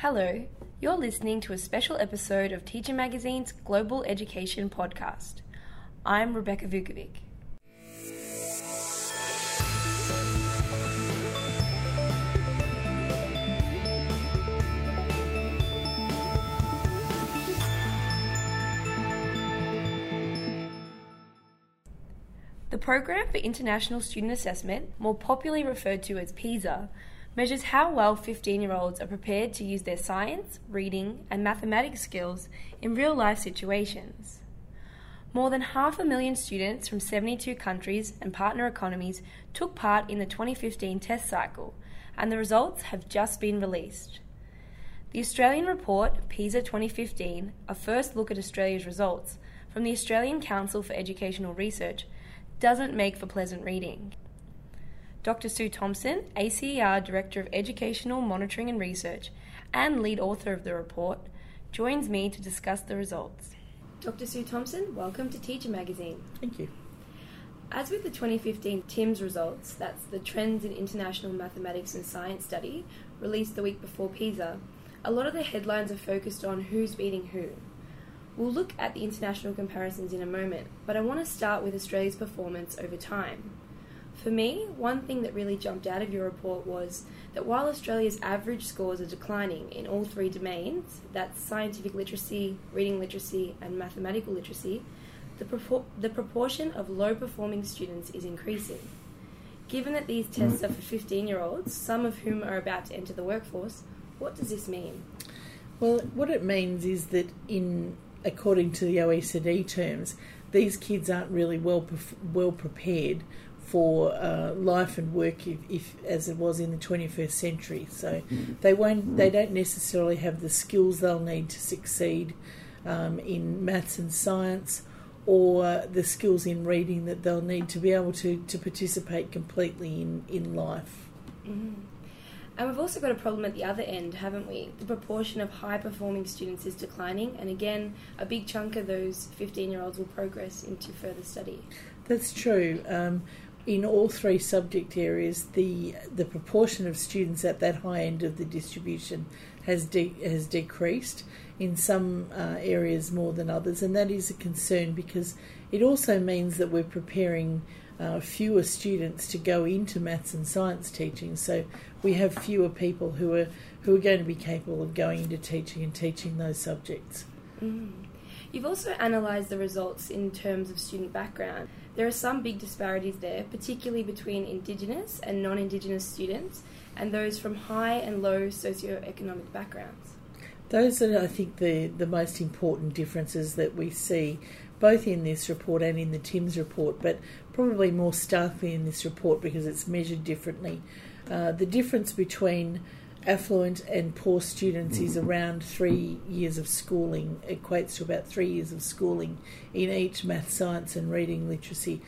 Hello, you're listening to a special episode of Teacher Magazine's Global Education Podcast. I'm Rebecca Vukovic. The Program for International Student Assessment, more popularly referred to as PISA, measures how well 15 year olds are prepared to use their science, reading, and mathematics skills in real life situations. More than half a million students from 72 countries and partner economies took part in the 2015 test cycle, and the results have just been released. The Australian report, PISA 2015, a first look at Australia's results from the Australian Council for Educational Research, doesn't make for pleasant reading. Dr. Sue Thomson, ACER Director of Educational Monitoring and Research and lead author of the report, joins me to discuss the results. Dr. Sue Thomson, welcome to Teacher Magazine. Thank you. As with the 2015 TIMSS results, that's the Trends in International Mathematics and Science study, released the week before PISA, a lot of the headlines are focused on who's beating who. We'll look at the international comparisons in a moment, but I want to start with Australia's performance over time. For me, one thing that really jumped out of your report was that while Australia's average scores are declining in all three domains that's scientific literacy, reading literacy, and mathematical literacy the, propor- the proportion of low performing students is increasing. Given that these tests are for 15 year olds, some of whom are about to enter the workforce, what does this mean? Well, what it means is that, in according to the OECD terms, these kids aren't really well well prepared for uh, life and work if, if, as it was in the 21st century. So they won't they don't necessarily have the skills they'll need to succeed um, in maths and science or the skills in reading that they'll need to be able to, to participate completely in, in life. Mm-hmm. And we've also got a problem at the other end, haven't we? The proportion of high performing students is declining, and again, a big chunk of those 15 year olds will progress into further study. That's true. Um, in all three subject areas, the the proportion of students at that high end of the distribution has de- has decreased in some uh, areas more than others, and that is a concern because it also means that we're preparing uh, fewer students to go into maths and science teaching. So we have fewer people who are who are going to be capable of going into teaching and teaching those subjects. Mm. You've also analysed the results in terms of student background. There are some big disparities there, particularly between Indigenous and non Indigenous students and those from high and low socio-economic backgrounds. Those are, I think, the, the most important differences that we see both in this report and in the TIMSS report, but probably more starkly in this report because it's measured differently. Uh, the difference between affluent and poor students is around three years of schooling, equates to about three years of schooling in each math, science, and reading literacy.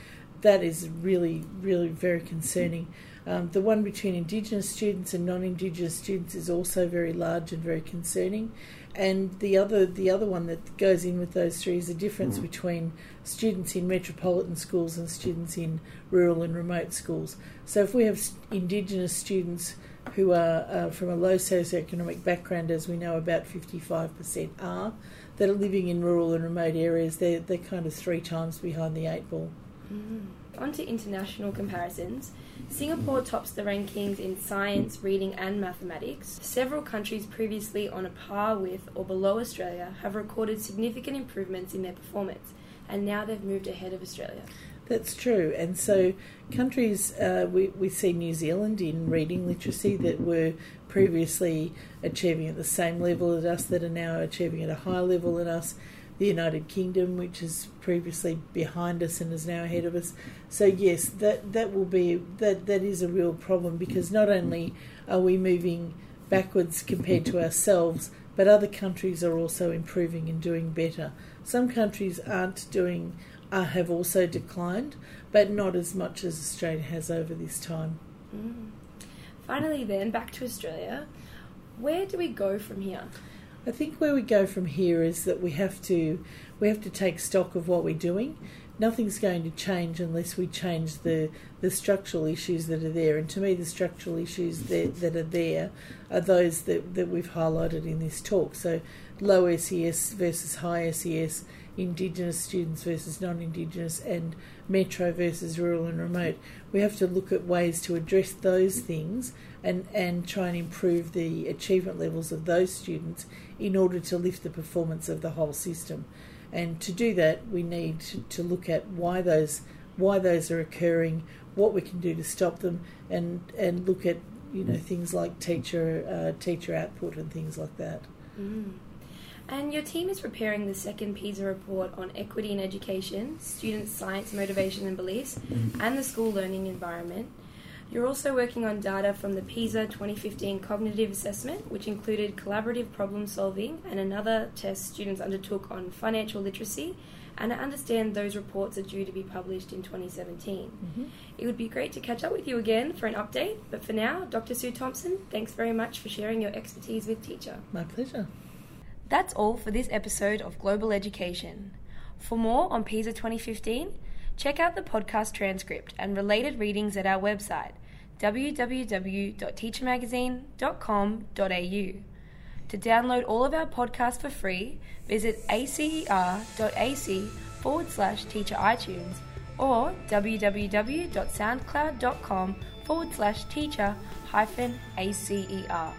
That is really, really very concerning. Um, the one between Indigenous students and non-Indigenous students is also very large and very concerning. And the other, the other one that goes in with those three is the difference between students in metropolitan schools and students in rural and remote schools. So if we have Indigenous students who are uh, from a low socioeconomic background, as we know about 55% are, that are living in rural and remote areas, they're, they're kind of three times behind the eight ball. Mm-hmm. On to international comparisons. Singapore tops the rankings in science, reading, and mathematics. Several countries previously on a par with or below Australia have recorded significant improvements in their performance, and now they've moved ahead of Australia. That's true. And so, countries, uh, we, we see New Zealand in reading literacy that were previously achieving at the same level as us, that are now achieving at a higher level than us. The United Kingdom, which is previously behind us and is now ahead of us. So yes, that that will be that that is a real problem because not only are we moving backwards compared to ourselves, but other countries are also improving and doing better. Some countries aren't doing uh, have also declined, but not as much as Australia has over this time. Mm. Finally, then, back to Australia. Where do we go from here? I think where we go from here is that we have to we have to take stock of what we're doing. nothing's going to change unless we change the, the structural issues that are there. And to me, the structural issues that, that are there are those that, that we've highlighted in this talk. So, low SES versus high SES, Indigenous students versus non Indigenous, and metro versus rural and remote. We have to look at ways to address those things and, and try and improve the achievement levels of those students in order to lift the performance of the whole system. And to do that, we need to, look at why those why those are occurring, what we can do to stop them, and and look at you know things like teacher uh, teacher output and things like that. Mm. And your team is preparing the second PISA report on equity in education, students' science motivation and beliefs, and the school learning environment. You're also working on data from the PISA 2015 cognitive assessment, which included collaborative problem solving and another test students undertook on financial literacy. And I understand those reports are due to be published in 2017. Mm-hmm. It would be great to catch up with you again for an update, but for now, Dr. Sue Thomson, thanks very much for sharing your expertise with Teacher. My pleasure. That's all for this episode of Global Education. For more on PISA 2015, check out the podcast transcript and related readings at our website www.teachermagazine.com.au. To download all of our podcasts for free, visit acer.ac forward slash teacher iTunes or www.soundcloud.com forward slash teacher hyphen ACER.